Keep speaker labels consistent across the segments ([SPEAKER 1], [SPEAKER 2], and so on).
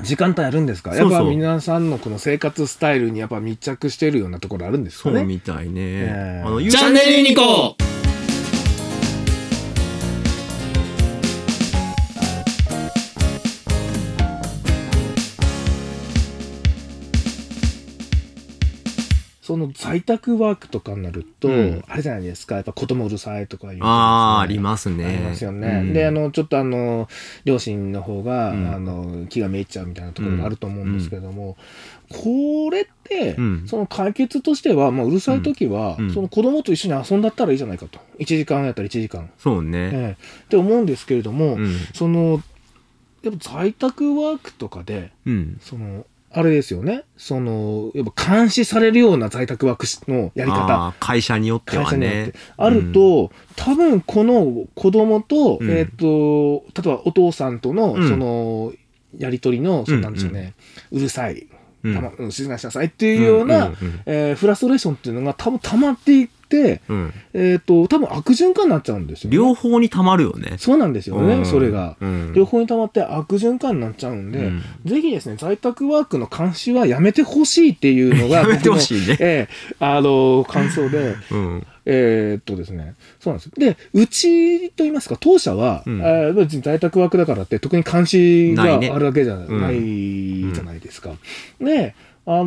[SPEAKER 1] 時間帯あるんですか？やっぱ皆さんのこの生活スタイルにやっぱ密着しているようなところあるんですかね？
[SPEAKER 2] そうみたいね。
[SPEAKER 1] えー。
[SPEAKER 2] あの、
[SPEAKER 3] チャンネルユニコ
[SPEAKER 1] その在宅ワークとかになると、
[SPEAKER 2] うん
[SPEAKER 1] あれじゃないですかやっぱ子供うるさいとかいう、
[SPEAKER 2] ああ、ありますね。
[SPEAKER 1] ありますよね。
[SPEAKER 2] うん
[SPEAKER 1] で、あの、ちょっとあの、両親の方が、
[SPEAKER 2] うん
[SPEAKER 1] あの、気がめいっちゃうみたいなところがあると思うんですけども、これって、
[SPEAKER 2] うん
[SPEAKER 1] その解決としては、まあ、うるさい時は、その子供と一緒に遊んだったらいいじゃないかと。1時間やったら1時間。
[SPEAKER 2] そうね。
[SPEAKER 1] ええって思うんですけれども、
[SPEAKER 2] うん。
[SPEAKER 1] その、やっぱ在宅ワークとかで、
[SPEAKER 2] うん。
[SPEAKER 1] その、あれですよね。その、やっぱ監視されるような在宅ワークのやり方。
[SPEAKER 2] 会社によっては
[SPEAKER 1] 会社によっ
[SPEAKER 2] ね
[SPEAKER 1] て。あると、多分この子供と、
[SPEAKER 2] うん。
[SPEAKER 1] えっ、と、例えばお父さんとの、
[SPEAKER 2] うん。
[SPEAKER 1] その、やりとりの、そう
[SPEAKER 2] うん。
[SPEAKER 1] なんでしょうね、うるさい、
[SPEAKER 2] うん
[SPEAKER 1] たま、うん、静かにしなさいっていうような、えーフラストレーションっていうのが多分溜まっていって、
[SPEAKER 2] うん
[SPEAKER 1] えっ、と、多分悪循環になっちゃうんですよ、ね。
[SPEAKER 2] 両方にたまるよね。
[SPEAKER 1] そうなんですよね、
[SPEAKER 2] うん
[SPEAKER 1] それが。
[SPEAKER 2] うん
[SPEAKER 1] 両方に溜まって悪循環になっちゃうんで、
[SPEAKER 2] うん
[SPEAKER 1] ぜひですね、在宅ワークの監視はやめてほしいっていうのが、
[SPEAKER 2] やめてほしいね
[SPEAKER 1] ええあの、感想で、
[SPEAKER 2] うん。
[SPEAKER 1] えーっとですね、そうなんです。で、うちといいますか、当社は、
[SPEAKER 2] うん
[SPEAKER 1] えー別に在宅ワークだからって、特に監視があるわけじゃ
[SPEAKER 2] うん
[SPEAKER 1] ないじゃないですか。で、あの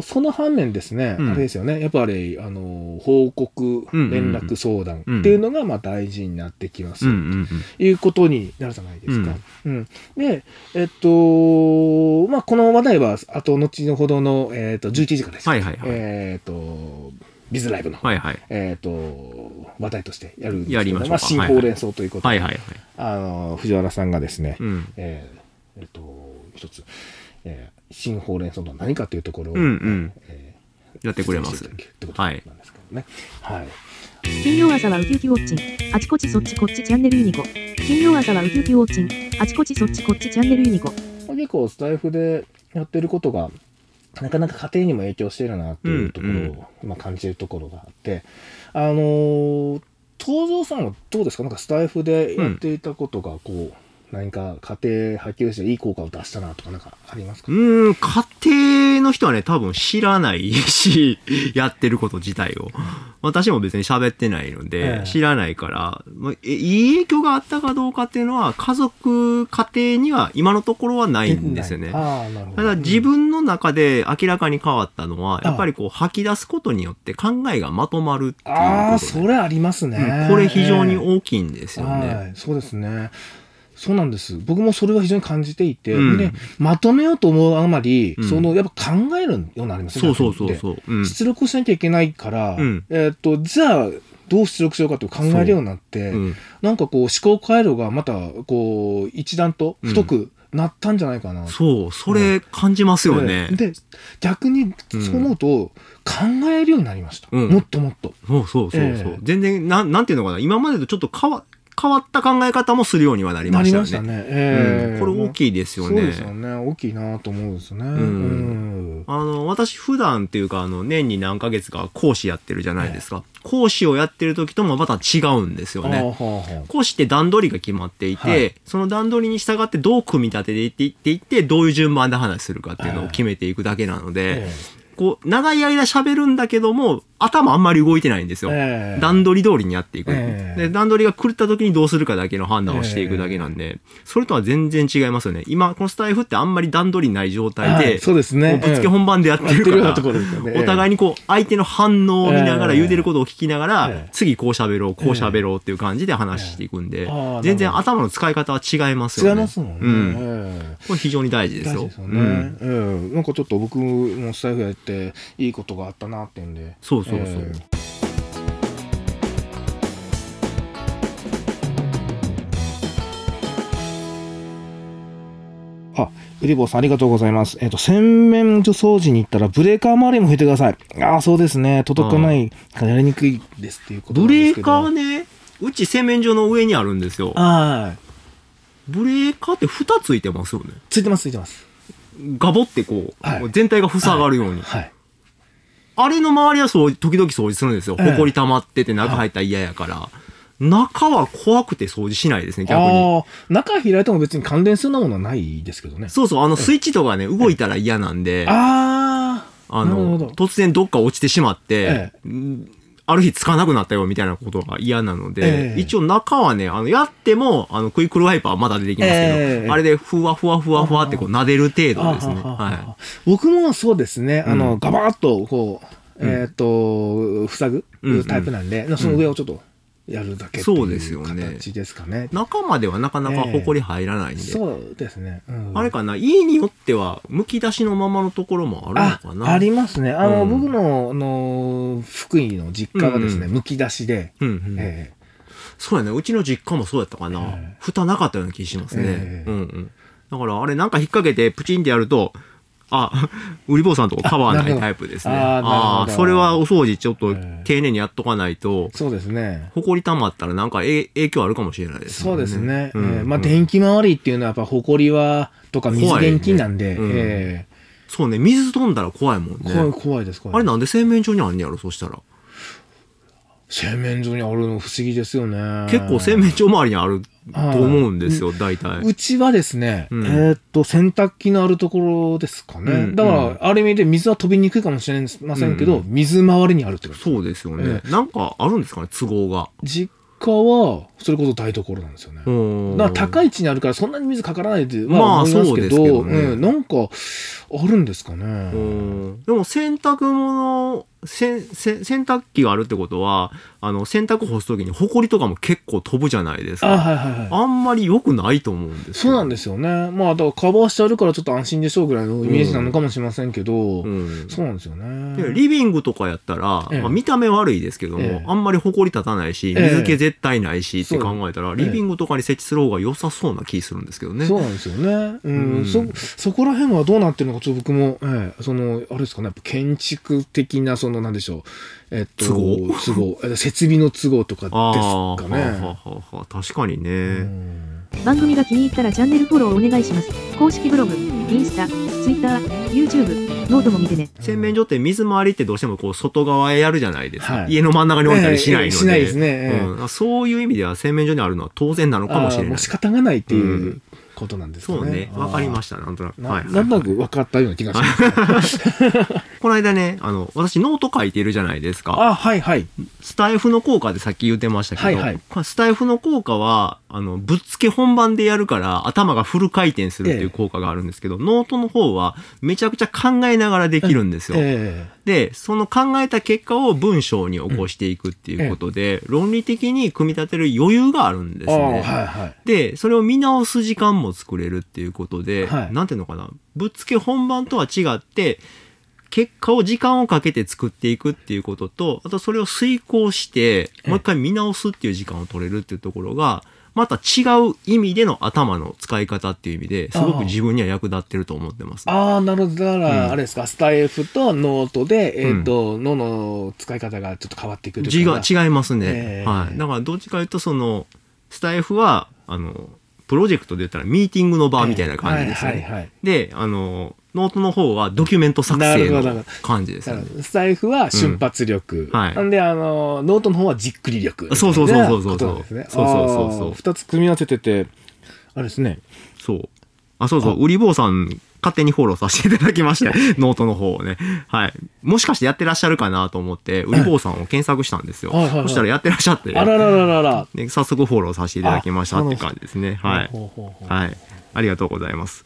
[SPEAKER 1] ーその反面ですね、
[SPEAKER 2] うん
[SPEAKER 1] あれですよね、やっぱり、あのー報告、
[SPEAKER 2] うんうんうん
[SPEAKER 1] 連絡相談っていうのが、まあ大事になってきます。
[SPEAKER 2] うんうんうん。
[SPEAKER 1] いうことになるじゃないですか。うんで、えっと、まあ、この話題は、あと、後ほどの、えっと、11時からです。
[SPEAKER 2] はいはいはい
[SPEAKER 1] えっと、ビズライブの、
[SPEAKER 2] はいはい。
[SPEAKER 1] えっと、話題としてやるんですけど、
[SPEAKER 2] やりましょうか
[SPEAKER 1] あ、新ほうれん草ということで、
[SPEAKER 2] はいはいはい。
[SPEAKER 1] あの、藤原さんがですね、
[SPEAKER 2] うん。
[SPEAKER 1] えーえっと、一つ、えー新ほうれん草とは何かというところを、
[SPEAKER 2] うんうん
[SPEAKER 1] え
[SPEAKER 2] やって
[SPEAKER 1] ー
[SPEAKER 2] くれます
[SPEAKER 1] ってことなんですけどね。はい。
[SPEAKER 4] 金曜朝はウキウキウォッチン。あちこちそっちこっちチャンネルユニコ。金曜朝はウキウキウォッチン。あちこちそっちこっちチャンネルユニコ。
[SPEAKER 1] まあ結構スタイフでやってることがなかなか家庭にも影響してるなっていうところを、
[SPEAKER 2] うん
[SPEAKER 1] まあ、感じるところがあってあのー東蔵さんはどうですか？なんかスタイフでやっていたことがこう、何か家庭波及していい効果を出したなとかなんかありますか、
[SPEAKER 2] うーん、家庭の人はね、多分知らないし、やってること自体を。私も別に喋ってないので、
[SPEAKER 1] ええ。
[SPEAKER 2] 知らないから、まあ、えいい影響があったかどうかっていうのは、家族、家庭には今のところはないんですよね。
[SPEAKER 1] ああなるほど。
[SPEAKER 2] ただ自分の中で明らかに変わったのは、
[SPEAKER 1] あ
[SPEAKER 2] やっぱりこう吐き出すことによって考えがまとまるっていう
[SPEAKER 1] ああ
[SPEAKER 2] ことで。
[SPEAKER 1] それありますね、
[SPEAKER 2] うんこれ非常に大きいんですよ
[SPEAKER 1] は
[SPEAKER 2] ね。
[SPEAKER 1] い、そうですね。そうなんです。僕もそれは非常に感じていて、
[SPEAKER 2] うん
[SPEAKER 1] で、まとめようと思うあまり、
[SPEAKER 2] うん
[SPEAKER 1] その、やっぱ考えるようになりますね。
[SPEAKER 2] そうそうそうう。うん
[SPEAKER 1] で出力しなきゃいけないから、
[SPEAKER 2] うん
[SPEAKER 1] えーっと、じゃあ、どう出力しようかと考えるようになって、
[SPEAKER 2] うん
[SPEAKER 1] なんかこう、思考回路がまた、こう、一段と太くなったんじゃないかな。
[SPEAKER 2] そう、それ感じますよね。
[SPEAKER 1] でで、逆にそう思うと、考えるようになりました。
[SPEAKER 2] うん
[SPEAKER 1] もっともっと。
[SPEAKER 2] そうそうそうそう、
[SPEAKER 1] ええ
[SPEAKER 2] 全然、なん、なんていうのかな。今までとちょっと変わ、変わった考え方もするようにはなり
[SPEAKER 1] な
[SPEAKER 2] ましたよね。
[SPEAKER 1] りましたね。ええ
[SPEAKER 2] うん、これ大きいですよね。
[SPEAKER 1] そうですよね。大きいなと思うんですね。うん
[SPEAKER 2] あの、私普段っていうか、あの、年に何ヶ月か講師やってるじゃないですか。講師をやってる時ともまた違うんですよね。
[SPEAKER 1] はあは
[SPEAKER 2] 講師って段取りが決まっていて、
[SPEAKER 1] はい
[SPEAKER 2] その段取りに従ってどう組み立てていっていってどういう順番で話するかっていうのを決めていくだけなので、
[SPEAKER 1] え
[SPEAKER 2] こう、長い間喋るんだけども、頭あんまり動いてないんですよ。
[SPEAKER 1] ええ
[SPEAKER 2] 段取り通りにやっていく、
[SPEAKER 1] ええ
[SPEAKER 2] で。段取りが狂った時にどうするかだけの判断をしていくだけなんで、それとは全然違いますよね。今、このスタイフってあんまり段取りない状態で、
[SPEAKER 1] はいそうですね
[SPEAKER 2] ぶっつけ本番でやってるから、お互いにこう、相手の反応を見ながら
[SPEAKER 1] ええ
[SPEAKER 2] 言うてることを聞きながら、
[SPEAKER 1] ええ
[SPEAKER 2] 次こう喋ろう、こう喋ろうっていう感じで話していくんで、全然頭の使い方は違いますよね。
[SPEAKER 1] 違いますもんね。
[SPEAKER 2] うん。
[SPEAKER 1] ええ
[SPEAKER 2] これ非常に大事ですよ。
[SPEAKER 1] すよね、
[SPEAKER 2] うん
[SPEAKER 1] ええなんかちょっと僕もスタイフやっていいことがあったなってんで。
[SPEAKER 2] そうそうそう。
[SPEAKER 1] ええあ、ウリボーさんありがとうございます。えっ、と、洗面所掃除に行ったらブレーカー周りも拭いてください。ああ、そうですね。届かないからやりにくいですっていうことな
[SPEAKER 2] ブレー
[SPEAKER 1] んですけど。
[SPEAKER 2] カーね、うち洗面所の上にあるんですよ。
[SPEAKER 1] はい。
[SPEAKER 2] ブレーカーって蓋ついてますよね。
[SPEAKER 1] ついてます、ついてます。
[SPEAKER 2] ガボってこう、
[SPEAKER 1] はい
[SPEAKER 2] 全体が塞がるように。
[SPEAKER 1] はい。
[SPEAKER 2] あれの周りはそう時々掃除するんですよ。
[SPEAKER 1] ええ
[SPEAKER 2] 埃溜まってて中入ったら嫌やから。中は怖くて掃除しないですね、逆に。
[SPEAKER 1] ああ、中開いても別に関連するようなものはないですけどね。
[SPEAKER 2] そうそう、あのスイッチとかね、動いたら嫌なんで、
[SPEAKER 1] ああ、
[SPEAKER 2] あの
[SPEAKER 1] なるほど、
[SPEAKER 2] 突然どっか落ちてしまってある日つかなくなったよみたいなことが嫌なので、
[SPEAKER 1] ええ。
[SPEAKER 2] 一応中はね、あの、やっても、あの、クイックルワイパーはまだ出てきますけど、
[SPEAKER 1] ええ。
[SPEAKER 2] あれでふわふわふわふわってこう撫でる程度ですね。
[SPEAKER 1] あははは
[SPEAKER 2] は。
[SPEAKER 1] 僕もそうですね、あの、
[SPEAKER 2] うん。
[SPEAKER 1] ガバッと、こう、
[SPEAKER 2] うん。
[SPEAKER 1] えっ、と、塞ぐ
[SPEAKER 2] うん。うん。
[SPEAKER 1] タイプなんで、その上をちょっとやるだけってい
[SPEAKER 2] そうですよね
[SPEAKER 1] 形ですかね
[SPEAKER 2] い。。中まではなかなかホコリ入らないんで、
[SPEAKER 1] そうですね。うん
[SPEAKER 2] あれかな、家によっては、むき出しのままのところもある
[SPEAKER 1] あ
[SPEAKER 2] のかな？
[SPEAKER 1] ありますね。あの、
[SPEAKER 2] うん
[SPEAKER 1] 僕の、あの、福井の実家はですね、
[SPEAKER 2] うん
[SPEAKER 1] むき出しで、
[SPEAKER 2] うんうん
[SPEAKER 1] え
[SPEAKER 2] そうやね。うちの実家もそうやったかな？
[SPEAKER 1] ええ
[SPEAKER 2] 蓋なかったような気しますね。
[SPEAKER 1] ええ
[SPEAKER 2] うんうん。だから、あれなんか引っ掛けてプチンってやると、あ、売り坊さんとこカバーないタイプですね。
[SPEAKER 1] ああ
[SPEAKER 2] それはお掃除ちょっと
[SPEAKER 1] ええ
[SPEAKER 2] 丁寧にやっとかないと、
[SPEAKER 1] そうですね。
[SPEAKER 2] ほこり溜まったらなんかえ影響あるかもしれないです
[SPEAKER 1] そうですね。
[SPEAKER 2] うん
[SPEAKER 1] ええまあ、
[SPEAKER 2] うん
[SPEAKER 1] 電気回りっていうのはやっぱ、埃は、とか水電気なんで、
[SPEAKER 2] うん
[SPEAKER 1] え
[SPEAKER 2] そうね、水飛んだら怖いもん
[SPEAKER 1] え怖い、
[SPEAKER 2] ね。
[SPEAKER 1] 怖いです、怖い。
[SPEAKER 2] あれなんで洗面所にあんねやろ、そしたら。
[SPEAKER 1] 洗面所にあるの不思議ですよね。
[SPEAKER 2] 結構洗面所周りにあると思うんですよ、大体。
[SPEAKER 1] うちはですね、
[SPEAKER 2] うん
[SPEAKER 1] えーっと、洗濯機のあるところですかね。
[SPEAKER 2] うん
[SPEAKER 1] だから、
[SPEAKER 2] うん
[SPEAKER 1] ある意味で水は飛びにくいかもしれませんけど、
[SPEAKER 2] うん
[SPEAKER 1] 水回りにあるってこと
[SPEAKER 2] そうですよね
[SPEAKER 1] え。
[SPEAKER 2] なんかあるんですかね、都合が。
[SPEAKER 1] 実家は、それこそ台所なんですよね。だから高い位置にあるからそんなに水かからないと
[SPEAKER 2] まあ
[SPEAKER 1] は思います
[SPEAKER 2] そうです
[SPEAKER 1] けど、
[SPEAKER 2] けどね
[SPEAKER 1] うん、なんか、あるんですかね。
[SPEAKER 2] うんでも洗濯物、洗濯機があるってことは、あの、洗濯干すときに埃とかも結構飛ぶじゃないです
[SPEAKER 1] あ、
[SPEAKER 2] か。
[SPEAKER 1] はいはいはい。
[SPEAKER 2] あんまり良くないと思うんです
[SPEAKER 1] そうなん
[SPEAKER 2] で
[SPEAKER 1] ですよね。まあ、だからカバーしてあるからちょっと安心でしょうぐらいのイメージなのかもしれませんけど、
[SPEAKER 2] うん。
[SPEAKER 1] そうなんですよね。
[SPEAKER 2] でリビングとかやったら、
[SPEAKER 1] ええ
[SPEAKER 2] まあ、見た目悪いですけども、
[SPEAKER 1] ええ
[SPEAKER 2] あんまり埃立たないし、
[SPEAKER 1] ええ
[SPEAKER 2] 水気絶対ないしって考えたら、
[SPEAKER 1] ええ
[SPEAKER 2] リビングとかに設置する方が良さそうな気するんですけどね。
[SPEAKER 1] そうなんですよね。うん、
[SPEAKER 2] うん
[SPEAKER 1] そ、そこら辺はどうなってるのか、ちょっと僕も、ええその、あれですかね、やっぱ建築的な、その、なんでしょう、えっと、
[SPEAKER 2] 都合？
[SPEAKER 1] 都合、え設備の都合とかです
[SPEAKER 2] は
[SPEAKER 1] かね。
[SPEAKER 2] あはあ確かにね。
[SPEAKER 1] うん
[SPEAKER 4] 番組が気に入ったらチャンネルフォローお願いします。公式ブログ、インスタ、ツイッター、YouTube、ノートも見てね。
[SPEAKER 2] 洗面所って水回りってどうしてもこう外側へやるじゃないですか。
[SPEAKER 1] はい
[SPEAKER 2] 家の真ん中に置いたりしないので。
[SPEAKER 1] ええしないですねええ
[SPEAKER 2] うんそういう意味では洗面所にあるのは当然なのかもしれない。
[SPEAKER 1] もう仕方がないっていううんことなんですかね。
[SPEAKER 2] そうね。わかりま
[SPEAKER 1] し
[SPEAKER 2] した、なんとなく。
[SPEAKER 1] な
[SPEAKER 2] はいはい
[SPEAKER 1] なんとなく分かったような気がします。
[SPEAKER 2] この間ね、あの、私ノート書いてるじゃないですか。
[SPEAKER 1] あ、はいはい。
[SPEAKER 2] スタイフの効果でさっき言ってましたけど、
[SPEAKER 1] はいはい
[SPEAKER 2] スタイフの効果は、あの、ぶっつけ本番でやるから頭がフル回転するっていう効果があるんですけど、ノートの方はめちゃくちゃ考えながらできるんですよ。
[SPEAKER 1] え
[SPEAKER 2] で、その考えた結果を文章に起こしていくっていうことで、論理的に組み立てる余裕があるんですね。
[SPEAKER 1] はいはい。
[SPEAKER 2] で、それを見直す時間も作れるっていうことで、
[SPEAKER 1] はい
[SPEAKER 2] なんていうのかな、ぶっつけ本番とは違って、結果を時間をかけて作っていくっていうことと、あとそれを推敲して、もう一回見直すっていう時間を取れるっていうところが、また違う意味での頭の使い方っていう意味ですごく自分には役立ってると思ってます。
[SPEAKER 1] ああ、なるほど。だから、
[SPEAKER 2] うん
[SPEAKER 1] あれですか、スタイフとノートで、えっ、と、脳の使い方がちょっと変わっていくと
[SPEAKER 2] 違。違いますね、
[SPEAKER 1] ええ
[SPEAKER 2] はい。だからどっちかというと、その、スタイフは、あの、プロジェクトで言ったらミーティングの場みたいな感じですね。
[SPEAKER 1] はいはいはい。
[SPEAKER 2] で、あの、ノートの方はドキュメント作成の感じですね。
[SPEAKER 1] だからスタイフは瞬発力。
[SPEAKER 2] うんはい
[SPEAKER 1] なんで、あの、ノートの方はじっくり力。
[SPEAKER 2] そうそうそうそうそう。そうそうそうそう
[SPEAKER 1] 二つ組み合わせてて、あれですね。
[SPEAKER 2] そう。あ、そうそう、売り坊さん、勝手にフォローさせていただきまして、ノートの方をね。はい。もしかしてやってらっしゃるかなと思って、売り坊さんを検索したんですよ。
[SPEAKER 1] はいはいはい
[SPEAKER 2] そしたらやってらっしゃって、
[SPEAKER 1] あららららら。
[SPEAKER 2] で早速フォローさせていただきました
[SPEAKER 1] あ
[SPEAKER 2] って感じですね。はい。はい。ありがとうございます。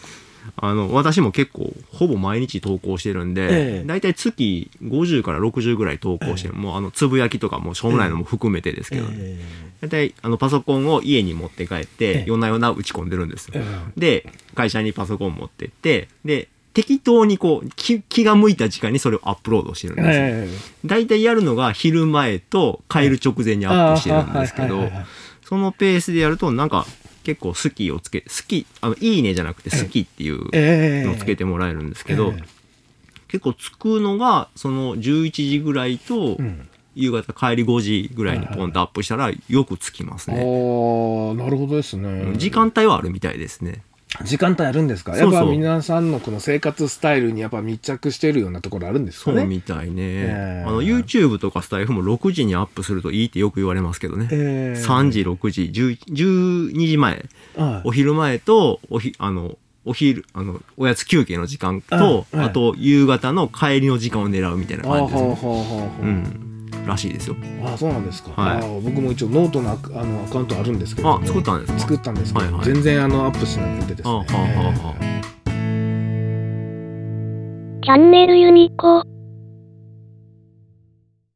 [SPEAKER 2] あの、私も結構、ほぼ毎日投稿してるん
[SPEAKER 1] え
[SPEAKER 2] で
[SPEAKER 1] え、
[SPEAKER 2] だいたい月50から60ぐらい投稿してる、もうあの、つぶやきとかもしょうもないのも含めてですけど、
[SPEAKER 1] え
[SPEAKER 2] だいたいあの、パソコンを家に持って帰っ
[SPEAKER 1] え
[SPEAKER 2] て
[SPEAKER 1] え、
[SPEAKER 2] 夜な夜な打ち込んでるんですよ。
[SPEAKER 1] え。
[SPEAKER 2] で、会社にパソコン持ってって、で、適当にこう気、気が向いた時間にそれをアップロードしてるんですよ。いたいやるのが昼前と帰る直前にアップしてるんですけどそのペースでやるとなんか結構好きをつけ、好き、あの、いいねじゃなくて好きっていう
[SPEAKER 1] ええ
[SPEAKER 2] のをつけてもらえるんですけど
[SPEAKER 1] ええ、
[SPEAKER 2] 結構つくのがその11時ぐらいと
[SPEAKER 1] うん
[SPEAKER 2] 夕方帰り5時ぐらいにポンとアップしたらよくつきます
[SPEAKER 1] ああ
[SPEAKER 2] ね。
[SPEAKER 1] ー、なるほどですね。
[SPEAKER 2] 時間帯はあるみたいですね。
[SPEAKER 1] 時間帯あるんですか？やっぱ皆さんのこの生活スタイルにやっぱ密着してるようなところあるんですかね？
[SPEAKER 2] そうみたいね。
[SPEAKER 1] ええ。
[SPEAKER 2] あの、YouTube とかスタイフも6時にアップするといいってよく言われますけどね。
[SPEAKER 1] えー
[SPEAKER 2] 3時、6時、10 12時前、
[SPEAKER 1] はい。
[SPEAKER 2] お昼前と、おひ、あの、お昼、あの、おやつ休憩の時間と、
[SPEAKER 1] あはい。
[SPEAKER 2] あと、夕方の帰りの時間を狙うみたいな感じですね。らしいですよ。
[SPEAKER 1] ああ、そうなんですか。
[SPEAKER 2] はい
[SPEAKER 1] ああ僕も一応ノートのアカあのアカウントあるんですけども。
[SPEAKER 2] あ、作ったんですか？
[SPEAKER 1] 作ったんですけど、
[SPEAKER 2] はいはい
[SPEAKER 1] 全然あのアップしなくてですね。
[SPEAKER 3] チャンネルユニコ。